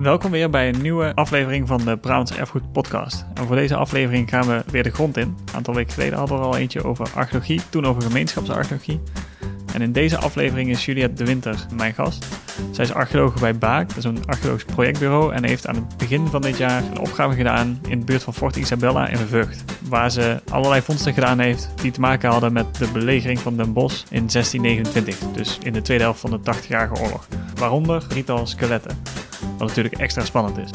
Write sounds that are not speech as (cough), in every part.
Welkom weer bij een nieuwe aflevering van de Brabantse Erfgoed Podcast. En voor deze aflevering gaan we weer de grond in. Een aantal weken geleden hadden we al eentje over archeologie, toen over gemeenschapsarcheologie. En in deze aflevering is Juliette de Winter mijn gast. Zij is archeoloog bij Baak, dat is een archeologisch projectbureau. En heeft aan het begin van dit jaar een opgave gedaan in de buurt van Fort Isabella in Vught. Waar ze allerlei vondsten gedaan heeft die te maken hadden met de belegering van Den Bosch in 1629. Dus in de tweede helft van de 80-jarige oorlog. Waaronder drietal skeletten. Wat natuurlijk extra spannend is.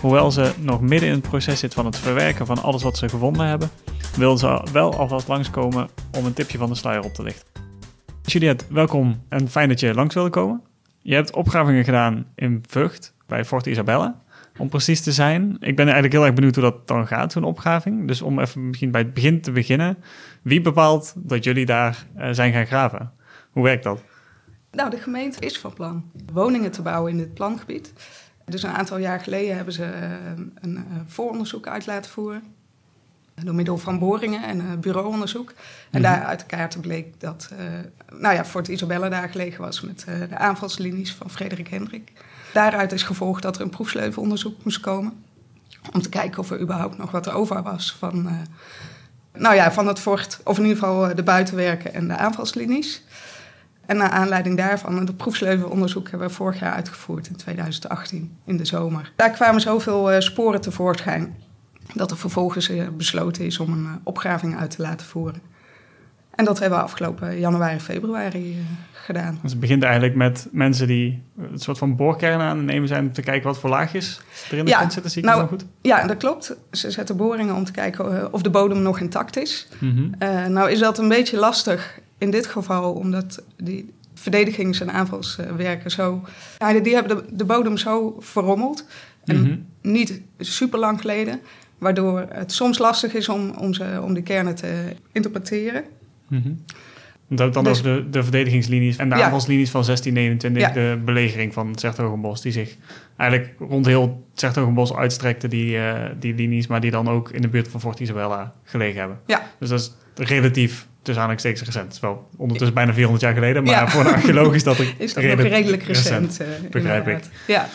Hoewel ze nog midden in het proces zit van het verwerken van alles wat ze gevonden hebben, wil ze wel alvast langskomen om een tipje van de sluier op te lichten. Juliette, welkom en fijn dat je langs wilde komen. Je hebt opgravingen gedaan in Vught bij Fort Isabella, om precies te zijn. Ik ben eigenlijk heel erg benieuwd hoe dat dan gaat, zo'n opgraving. Dus om even misschien bij het begin te beginnen. Wie bepaalt dat jullie daar uh, zijn gaan graven? Hoe werkt dat? Nou, de gemeente is van plan woningen te bouwen in dit plangebied. Dus een aantal jaar geleden hebben ze uh, een uh, vooronderzoek uit laten voeren. Door middel van boringen en uh, bureauonderzoek. En Mhm. daaruit de kaarten bleek dat nou ja, Fort Isabella daar gelegen was met de aanvalslinies van Frederik Hendrik. Daaruit is gevolgd dat er een proefsleuvenonderzoek moest komen. Om te kijken of er überhaupt nog wat over was van, nou ja, van het fort. Of in ieder geval de buitenwerken en de aanvalslinies. En naar aanleiding daarvan, het proefsleuvenonderzoek hebben we vorig jaar uitgevoerd in 2018, in de zomer. Daar kwamen zoveel uh, sporen tevoorschijn dat er vervolgens uh, besloten is om een uh, opgraving uit te laten voeren. En dat hebben we afgelopen januari, februari gedaan. Dus het begint eigenlijk met mensen die een soort van boorkernen aan het nemen zijn om te kijken wat voor laagjes er in de ja, grond zitten. Zie ik nou, dat goed? Ja, dat klopt. Ze zetten boringen om te kijken of de bodem nog intact is. Mm -hmm. nou is dat een beetje lastig in dit geval, omdat die verdedigings- en aanvalswerken zo... Ja, die hebben de, de bodem zo verrommeld. En Mhm. niet super lang geleden. Waardoor het soms lastig is om, om, ze, om die kernen te interpreteren. Dat dan Dus- de, de verdedigingslinies en de Ja. aanvalslinies van 1629, Ja. de belegering van het Zertogenbos, die zich eigenlijk rond heel het Zertogenbos uitstrekte, die, eh, die linies, maar die dan ook in de buurt van Fort Isabella gelegen hebben. Ja. Dus dat is relatief tussen aanhalingstekens recent. Het is wel ondertussen bijna 400 jaar geleden, maar Ja. voor een archeoloog is dat, (laughs) Is dat redelijk- recent, eh, begrijp ik. Ja,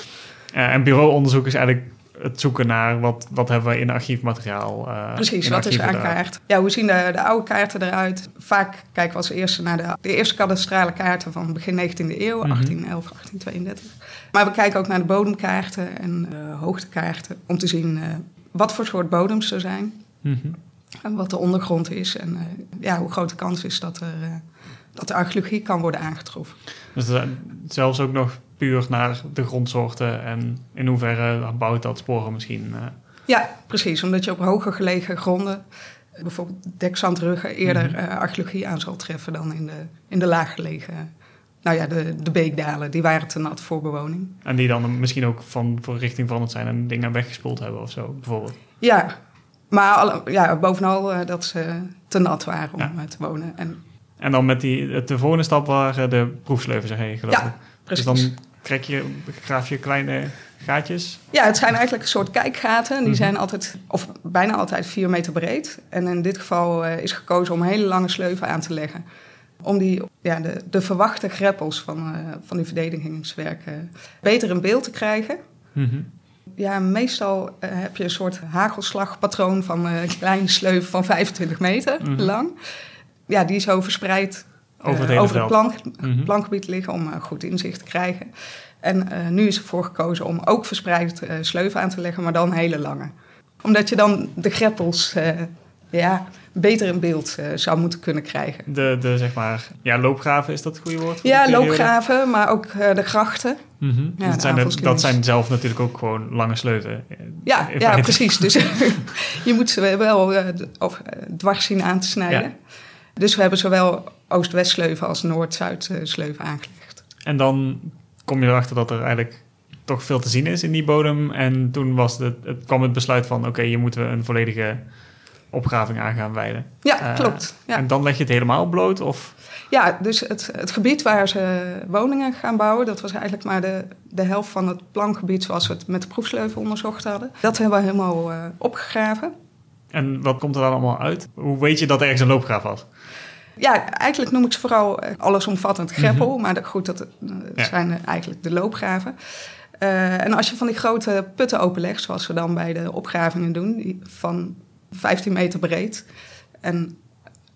Eh, en bureauonderzoek is eigenlijk het zoeken naar wat, wat hebben we in archiefmateriaal. eh, precies. Wat is aan kaart? Ja, hoe zien de, de oude kaarten eruit? Vaak kijken we als eerste naar de, de eerste kadastrale kaarten van begin 19e eeuw, Mhm. 1811, 1832. Maar we kijken ook naar de bodemkaarten en hoogtekaarten om te zien wat voor soort bodems er zijn. Mhm. En wat de ondergrond is en eh, ja, hoe groot de kans is dat, er, eh, dat de archeologie kan worden aangetroffen. Dus zelfs ook nog puur naar de grondsoorten en in hoeverre bouwt dat sporen misschien. eh, Ja, precies. Omdat je op hoger gelegen gronden, bijvoorbeeld dekzandruggen, eerder eh, archeologie aan zal treffen dan in de, in de laaggelegen. Nou ja, de, de beekdalen, die waren te nat voor bewoning. en die dan misschien ook van, van richting veranderd zijn en dingen weggespoeld hebben of zo, bijvoorbeeld. Ja, maar alle, ja, bovenal eh, dat ze te nat waren om Ja. eh, te wonen. En, En dan met die, de volgende stap waren de proefsleuven, je, geloof Ja, ik. precies. Dus dan trek je, graaf je kleine gaatjes. Ja, het zijn eigenlijk een soort kijkgaten. Die Mhm. zijn altijd, of bijna altijd, vier meter breed. En in dit geval eh, is gekozen om hele lange sleuven aan te leggen. Om die, ja, de, de verwachte greppels van, eh, van die verdedigingswerken beter in beeld te krijgen. Mhm. Ja, meestal eh, heb je een soort hagelslagpatroon van eh kleine sleuven van 25 meter Mhm. lang. Ja, die zo verspreid eh, Over het over veld. plank, Mhm. plankgebied liggen om goed inzicht te krijgen. En nu is ervoor gekozen om ook verspreid sleuven aan te leggen, maar dan hele lange. Omdat je dan de greppels ja, beter in beeld eh, zou moeten kunnen krijgen. De, de, zeg maar, ja, loopgraven, is dat het goede woord? Ja, loopgraven, maar ook eh, de grachten. Mhm. Dus dat, zijn de- dat zijn zelf natuurlijk ook gewoon lange sleuven. Ja, In ja feite. precies. Dus (laughs) (laughs) je moet ze wel eh, d- of, eh, dwars zien aan te snijden. Ja. Dus we hebben zowel Oost-West sleuven als Noord-Zuid eh, sleuven aangelegd. En dan kom je erachter dat er eigenlijk toch veel te zien is in die bodem. En toen was het, het kwam het besluit van... oké, hier moeten we een volledige opgraving aan gaan wijden. Ja, Eh, klopt. Ja. En dan leg je het helemaal bloot? Of, Ja, dus het, het gebied waar ze woningen gaan bouwen, dat was eigenlijk maar de, de helft van het plangebied zoals we het met de proefsleuven onderzocht hadden. Dat hebben we helemaal eh, opgegraven. en wat komt er dan allemaal uit? Hoe weet je dat ergens een loopgraaf was? Ja, eigenlijk noem ik ze vooral eh, allesomvattend greppel, Mhm. maar dat, goed, dat Ja. zijn eigenlijk de loopgraven. Uh, en als je van die grote putten openlegt, zoals we dan bij de opgravingen doen, die van 15 meter breed en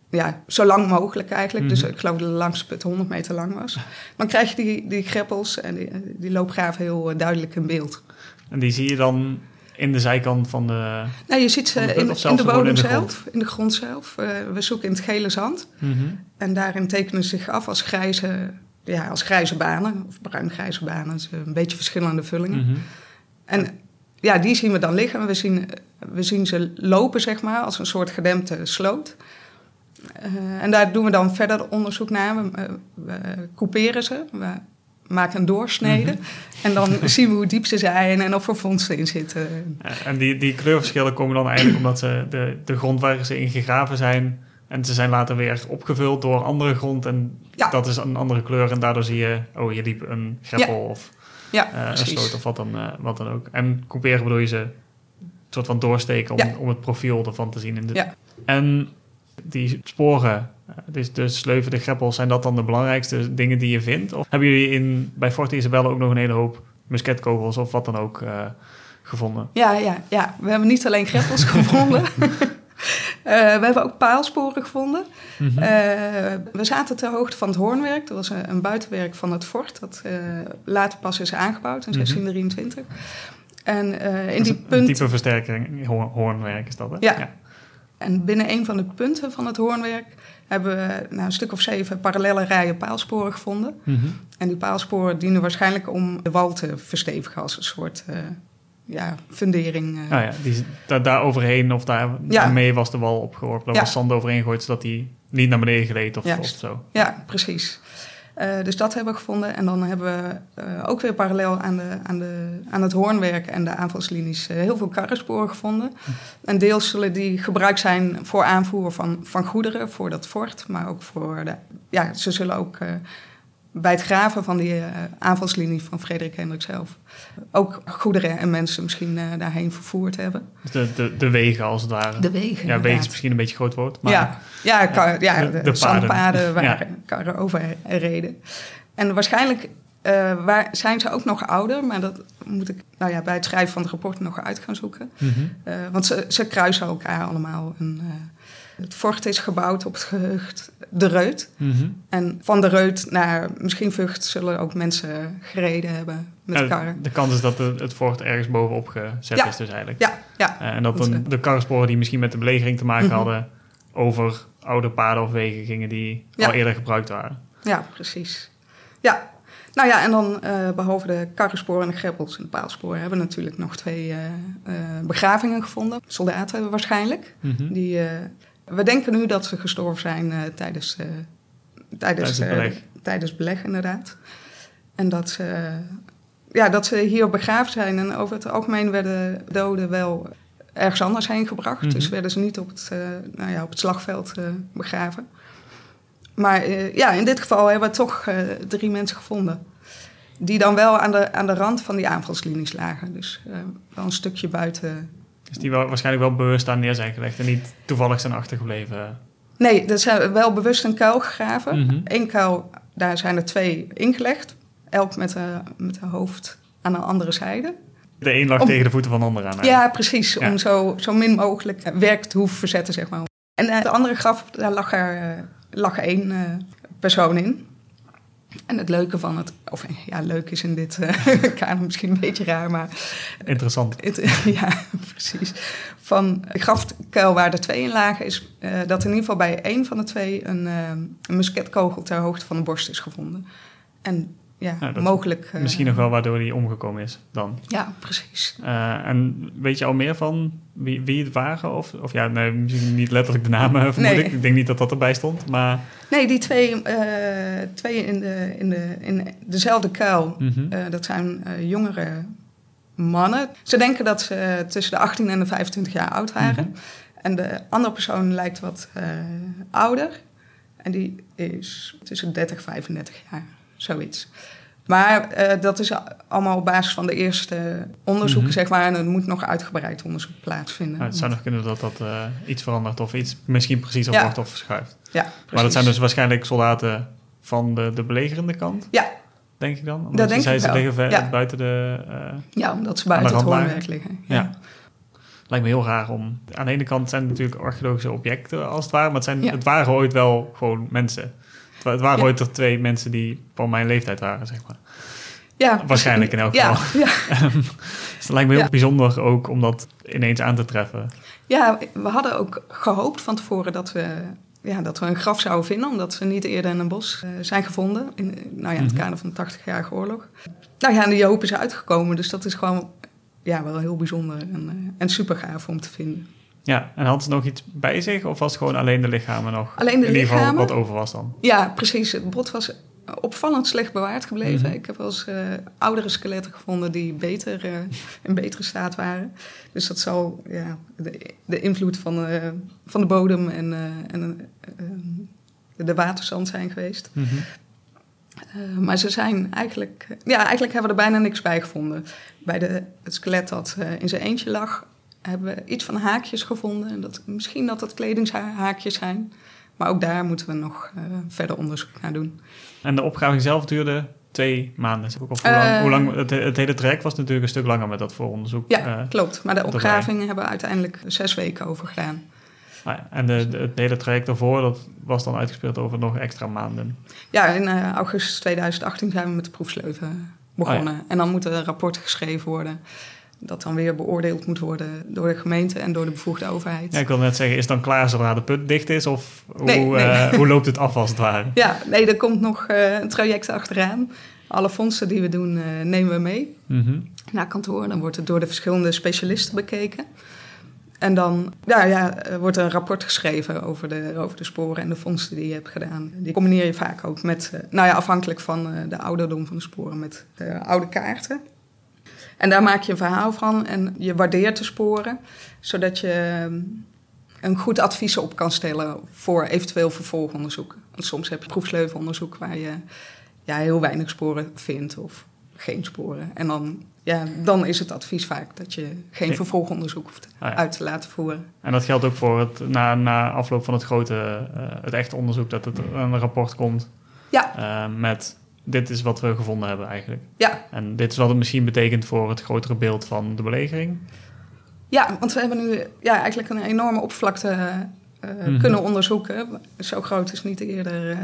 ja, zo lang mogelijk eigenlijk. Dus ik geloof dat de langste put 100 meter lang was. Dan krijg je die, die greppels en die, die loopgraven heel uh, duidelijk in beeld. En die zie je dan in de zijkant van de. Nou, je ziet ze in, in, de bodem in de zelf, in de grond zelf. Uh, we zoeken in het gele zand. Mm En daarin tekenen ze zich af als grijze, ja, als grijze banen, of bruin-grijze banen. Dus een beetje verschillende vullingen. Mhm. En ja, die zien we dan liggen. We zien, we zien ze lopen, zeg maar, als een soort gedempte sloot. Uh, en daar doen we dan verder onderzoek naar. We, uh, we couperen ze, we maken een doorsnede. Mhm. En dan (laughs) zien we hoe diep ze zijn en of er vondsten in zitten. En die, die kleurverschillen komen dan eigenlijk omdat ze de, de grond waar ze in gegraven zijn... en ze zijn later weer opgevuld door andere grond... en Ja. dat is een andere kleur en daardoor zie je... oh, hier liep een greppel of Ja, eh, een sloot of wat dan, eh, wat dan ook. En couperen bedoel je ze een soort van doorsteken om, Ja. om het profiel ervan te zien. In de... Ja. En die sporen, eh, dus de sleuven, de greppels, zijn dat dan de belangrijkste dingen die je vindt? Of hebben jullie in, bij Forte Isabelle ook nog een hele hoop musketkogels of wat dan ook gevonden? Ja, ja, ja, we hebben niet alleen greppels (laughs) gevonden. Eh, we hebben ook paalsporen gevonden. Mhm. Eh, we zaten ter hoogte van het hoornwerk. Dat was een, een buitenwerk van het fort. Dat eh, later pas is aangebouwd in Mhm. 1623. En eh, in die een punt... type versterking, hoorn- hoornwerk is dat, hè? Ja. En binnen een van de punten van het hoornwerk hebben we nou, een stuk of zeven parallele rijen paalsporen gevonden. Mhm. En die paalsporen dienen waarschijnlijk om de wal te verstevigen als een soort eh, ja, fundering. Ah ja, die, daar, daar overheen of daar, Ja. daarmee was de wal opgeworpen. Daar Ja. was zand overheen gegooid, zodat die niet naar beneden gleed of, zo. Ja, precies. Eh, dus dat hebben we gevonden. En dan hebben we eh, ook weer parallel aan, de, aan, de, aan het hoornwerk en de aanvalslinies heel veel karrensporen gevonden. En deels zullen die gebruikt zijn voor aanvoer van, van goederen voor dat fort. Maar ook voor de. Ja, ze zullen ook bij het graven van die eh, aanvalslinie van Frederik Hendrik zelf. ook goederen en mensen misschien eh, daarheen vervoerd hebben. Dus de, de, de wegen als het ware. De wegen. ja, wegen is misschien een beetje groot woord. Maar ja, ja, kar- ja, de- de, de paden. zandpaden waar karren over reden. En waarschijnlijk eh, waar, zijn ze ook nog ouder, maar dat moet ik nou ja, bij het schrijven van het rapport nog uit gaan zoeken. Mhm. Want ze, ze kruisen elkaar allemaal. En, het fort is gebouwd op het gehucht De Reut. Mhm. En van De Reut naar misschien Vught zullen ook mensen gereden hebben met Ja, karren. de kans is dat de- het fort ergens bovenop gezet Ja. is dus eigenlijk. Ja, ja, Eh, en dat dan eh, de karrensporen die misschien met de belegering te maken Mhm. hadden... over oude paden of wegen gingen die Ja. al eerder gebruikt waren. Ja, precies. Ja, nou ja, en dan eh, behalve de karrensporen en de greppels en de paalsporen... hebben we natuurlijk nog twee eh, begravingen gevonden. Soldaten waarschijnlijk. Mhm. Die, we denken nu dat ze gestorven zijn eh, tijdens, eh, tijdens, Tijdens het eh, beleg. tijdens beleg, inderdaad. En dat ze, ja, dat ze hier begraven zijn. En over het algemeen werden doden wel ergens anders heen gebracht. Mhm. Dus werden ze niet op het, nou ja, op het slagveld begraven. Maar ja, in dit geval hebben we toch drie mensen gevonden. Die dan wel aan de, aan de rand van die aanvalslinies lagen. Dus wel een stukje buiten. Dus die wel, waarschijnlijk wel bewust daar neer zijn gelegd... en niet toevallig zijn achtergebleven. Nee, er zijn wel bewust een kuil gegraven. Mhm. Eén kuil, daar zijn er twee ingelegd. Elk met, een met een hoofd aan een andere zijde. De een lag Om- tegen de voeten van de ander aan. Ja, precies. Ja. Om zo, zo min mogelijk eh, werk te hoeven verzetten, zeg maar. En eh, de andere graf, daar lag er, eh, lag één eh, persoon in. En het leuke van het... Of ja, leuk is in dit eh (laughs) kader misschien een beetje raar, maar... Interessant. Het, (laughs) ja, precies. Van de grafkuil waar er twee in lagen... is eh, dat in ieder geval bij één van de twee... een, eh, een musketkogel ter hoogte van de borst is gevonden. En ja, dat- mogelijk... eh, Misschien nog wel waardoor hij omgekomen is dan. Ja, precies. Eh, en weet je al meer van wie, wie het waren? Of, of ja, nee, misschien niet letterlijk de namen (laughs) vermoed Nee. ik. Ik denk niet dat dat erbij stond. Maar Nee, die twee, eh, twee in, de, in, de, in dezelfde kuil, mhm. eh, dat zijn eh, jongere mannen. Ze denken dat ze tussen de 18 en de 25 jaar oud waren. Mhm. En de andere persoon lijkt wat eh, ouder. En die is tussen 30 en 35 jaar, zoiets. Maar eh, dat is allemaal op basis van de eerste onderzoeken, Mhm. zeg maar. En er moet nog uitgebreid onderzoek plaatsvinden. Nou, het zou nog kunnen dat dat eh, iets verandert of iets misschien preciezer Ja. wordt of verschuift. Ja, Maar dat precies. zijn dus waarschijnlijk soldaten van de, de belegerende kant, Ja, denk ik dan? Omdat Dat denk je zei, ik ze liggen ver- ja. buiten de... eh, Ja, omdat ze buiten het hoornwerk liggen. Ja. Lijkt me heel raar om... Aan de ene kant zijn het natuurlijk archeologische objecten als het ware, maar het, zijn, Ja. het waren ooit wel gewoon mensen. Het wa- Het waren ooit er twee mensen die van mijn leeftijd waren, zeg maar. Ja, Waarschijnlijk in elk ja, geval. Ja, (laughs) Dus het lijkt me heel Ja. bijzonder ook om dat ineens aan te treffen. ja, we hadden ook gehoopt van tevoren dat we, ja, dat we een graf zouden vinden, omdat ze niet eerder in een bos eh, zijn gevonden. In, nou ja, in het Mhm. kader van de 80-jarige oorlog. Nou ja, en die hoop is uitgekomen, dus dat is gewoon ja, wel heel bijzonder en, eh, en super gaaf om te vinden. Ja, en had ze nog iets bij zich of was het gewoon alleen de lichamen nog? Alleen de In ieder geval lichamen? wat over was dan. Ja, precies. Het bot was opvallend slecht bewaard gebleven. Mhm. Ik heb wel eens eh, oudere skeletten gevonden die beter, eh, in betere staat waren. Dus dat zal ja, de, de invloed van, eh, van de bodem en, en de waterzand zijn geweest. Mhm. Maar ze zijn eigenlijk... Ja, eigenlijk hebben we er bijna niks bij gevonden. Bij de, het skelet dat in zijn eentje lag... hebben we iets van haakjes gevonden. En dat, misschien dat het kledingshaakjes zijn. Maar ook daar moeten we nog eh, verder onderzoek naar doen. En de opgraving zelf duurde twee maanden. Of hoe lang, Eh. hoe lang het, het hele traject was natuurlijk een stuk langer met dat vooronderzoek. Ja, Eh, klopt. Maar de opgravingen hebben we uiteindelijk zes weken over gedaan. nou ja, en de, de- het hele traject daarvoor, dat was dan uitgespeeld over nog extra maanden. Ja, in eh, augustus 2018 zijn we met de proefsleuven begonnen. Oh En dan moet er een rapport geschreven worden. Dat dan weer beoordeeld moet worden door de gemeente en door de bevoegde overheid. Ja, ik wil net zeggen, is dan klaar zodra de put dicht is? Of hoe, Nee, nee. eh, hoe loopt het af als het ware? Ja, nee, er komt nog eh, een traject achteraan. Alle fondsen die we doen, eh, nemen we mee Mhm. naar kantoor. Dan wordt het door de verschillende specialisten bekeken. En dan ja, ja, wordt er een rapport geschreven over de, over de sporen en de vondsten die je hebt gedaan. Die combineer je vaak ook met, nou ja, afhankelijk van de ouderdom van de sporen, met oude kaarten. En daar maak je een verhaal van en je waardeert de sporen, zodat je eh, een goed advies op kan stellen voor eventueel vervolgonderzoek. Want soms heb je proefsleuvenonderzoek waar je ja, heel weinig sporen vindt of geen sporen. En dan, ja, dan is het advies vaak dat je geen vervolgonderzoek hoeft Ah, ja. uit te laten voeren. En dat geldt ook voor het, na, na afloop van het grote, eh, het echte onderzoek, dat het een rapport komt Ja, eh, met dit is wat we gevonden hebben eigenlijk. ja, En dit is wat het misschien betekent voor het grotere beeld van de belegering. ja, want we hebben nu ja, eigenlijk een enorme oppervlakte eh, Mhm. kunnen onderzoeken. Zo groot is niet eerder eh,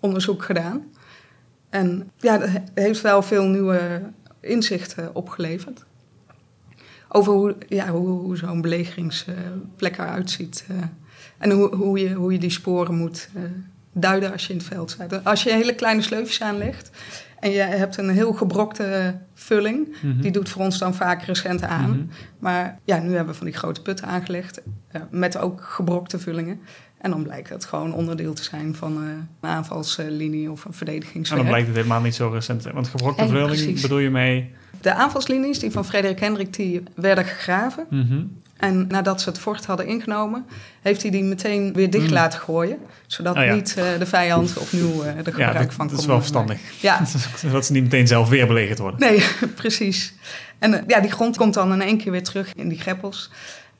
onderzoek gedaan. En ja, dat he- heeft wel veel nieuwe inzichten opgeleverd. Over hoe, ja, hoe, hoe zo'n belegeringsplek eruit ziet. eh, en hoe, hoe, je, hoe je die sporen moet duiden als je in het veld staat. Als je hele kleine sleufjes aanlegt en je hebt een heel gebrokte vulling... Mhm. die doet voor ons dan vaak recent aan. Mhm. Maar ja, nu hebben we van die grote putten aangelegd... eh, met ook gebrokte vullingen. En dan blijkt het gewoon onderdeel te zijn van eh, een aanvalslinie of een En dan verdedigingswerk. blijkt het helemaal niet zo recent. Want gebrokte En precies. bedoel je mee... De aanvalslinies die van Frederik Hendrik die werden gegraven. Mhm. En nadat ze het fort hadden ingenomen, heeft hij die meteen weer dicht Mm. laten gooien. Zodat Oh ja. niet eh, de vijand opnieuw eh, er Ja, gebruik dat, van dat kon is wel verstandig. Ja, (laughs) Zodat ze niet meteen zelf weer belegerd worden. nee, (laughs) precies. En eh, ja, die grond komt dan in één keer weer terug in die greppels.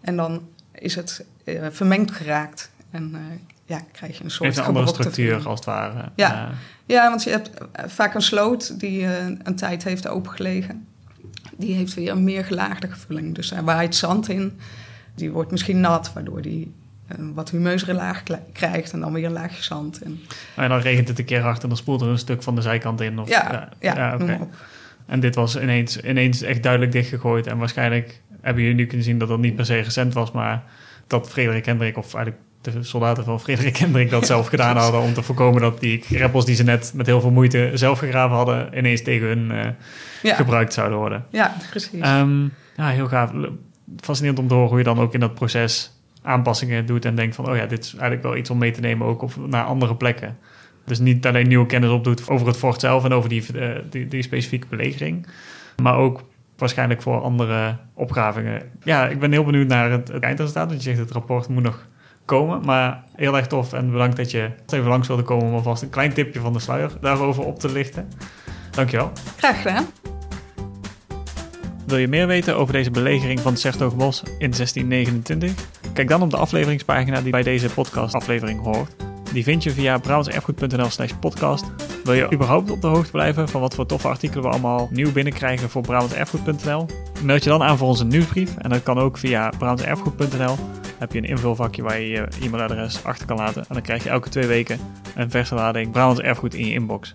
En dan is het vermengd geraakt. En ja, krijg je een soort Heeft een andere structuur als het ware. Ja. Ja, want je hebt vaak een sloot die een tijd heeft opengelegen. Die heeft weer een meer gelaagde vulling. Dus daar waait zand in. Die wordt misschien nat, waardoor die een wat humeuzere laag krijgt. En dan weer een laagje zand. En, en dan regent het een keer hard en dan spoelt er een stuk van de zijkant in. Of, ja, ja, op. En dit was ineens, ineens echt duidelijk dichtgegooid. En waarschijnlijk hebben jullie nu kunnen zien dat dat niet per se recent was, maar dat Frederik Hendrik, of eigenlijk de soldaten van Frederik Hendrik, dat zelf gedaan hadden om te voorkomen dat die greppels die ze net met heel veel moeite zelf gegraven hadden, ineens tegen hun eh, Ja, gebruikt zouden worden. ja, precies. Ehm, ja, heel gaaf. Fascinerend om te horen hoe je dan ook in dat proces aanpassingen doet en denkt van, oh ja, dit is eigenlijk wel iets om mee te nemen ook of naar andere plekken. Dus niet alleen nieuwe kennis opdoet over het fort zelf en over die, eh, die, die specifieke belegering, maar ook waarschijnlijk voor andere opgravingen. Ja, ik ben heel benieuwd naar het, het eindresultaat, want je zegt het rapport moet nog komen, maar heel erg tof en bedankt dat je even langs wilde komen om alvast een klein tipje van de sluier daarover op te lichten. Dankjewel. Graag gedaan. Wil je meer weten over deze belegering van het Sertogenbos in 1629? Kijk dan op de afleveringspagina die bij deze podcast aflevering hoort. Die vind je via brabantserfgoed.nl slash podcast Wil je überhaupt op de hoogte blijven van wat voor toffe artikelen we allemaal nieuw binnenkrijgen voor BrabantErfgoed.nl? Meld je dan aan voor onze nieuwsbrief en dat kan ook via BrabantErfgoed.nl. Heb je een invulvakje waar je je e-mailadres achter kan laten en dan krijg je elke twee weken een verse lading Brabants Erfgoed in je inbox.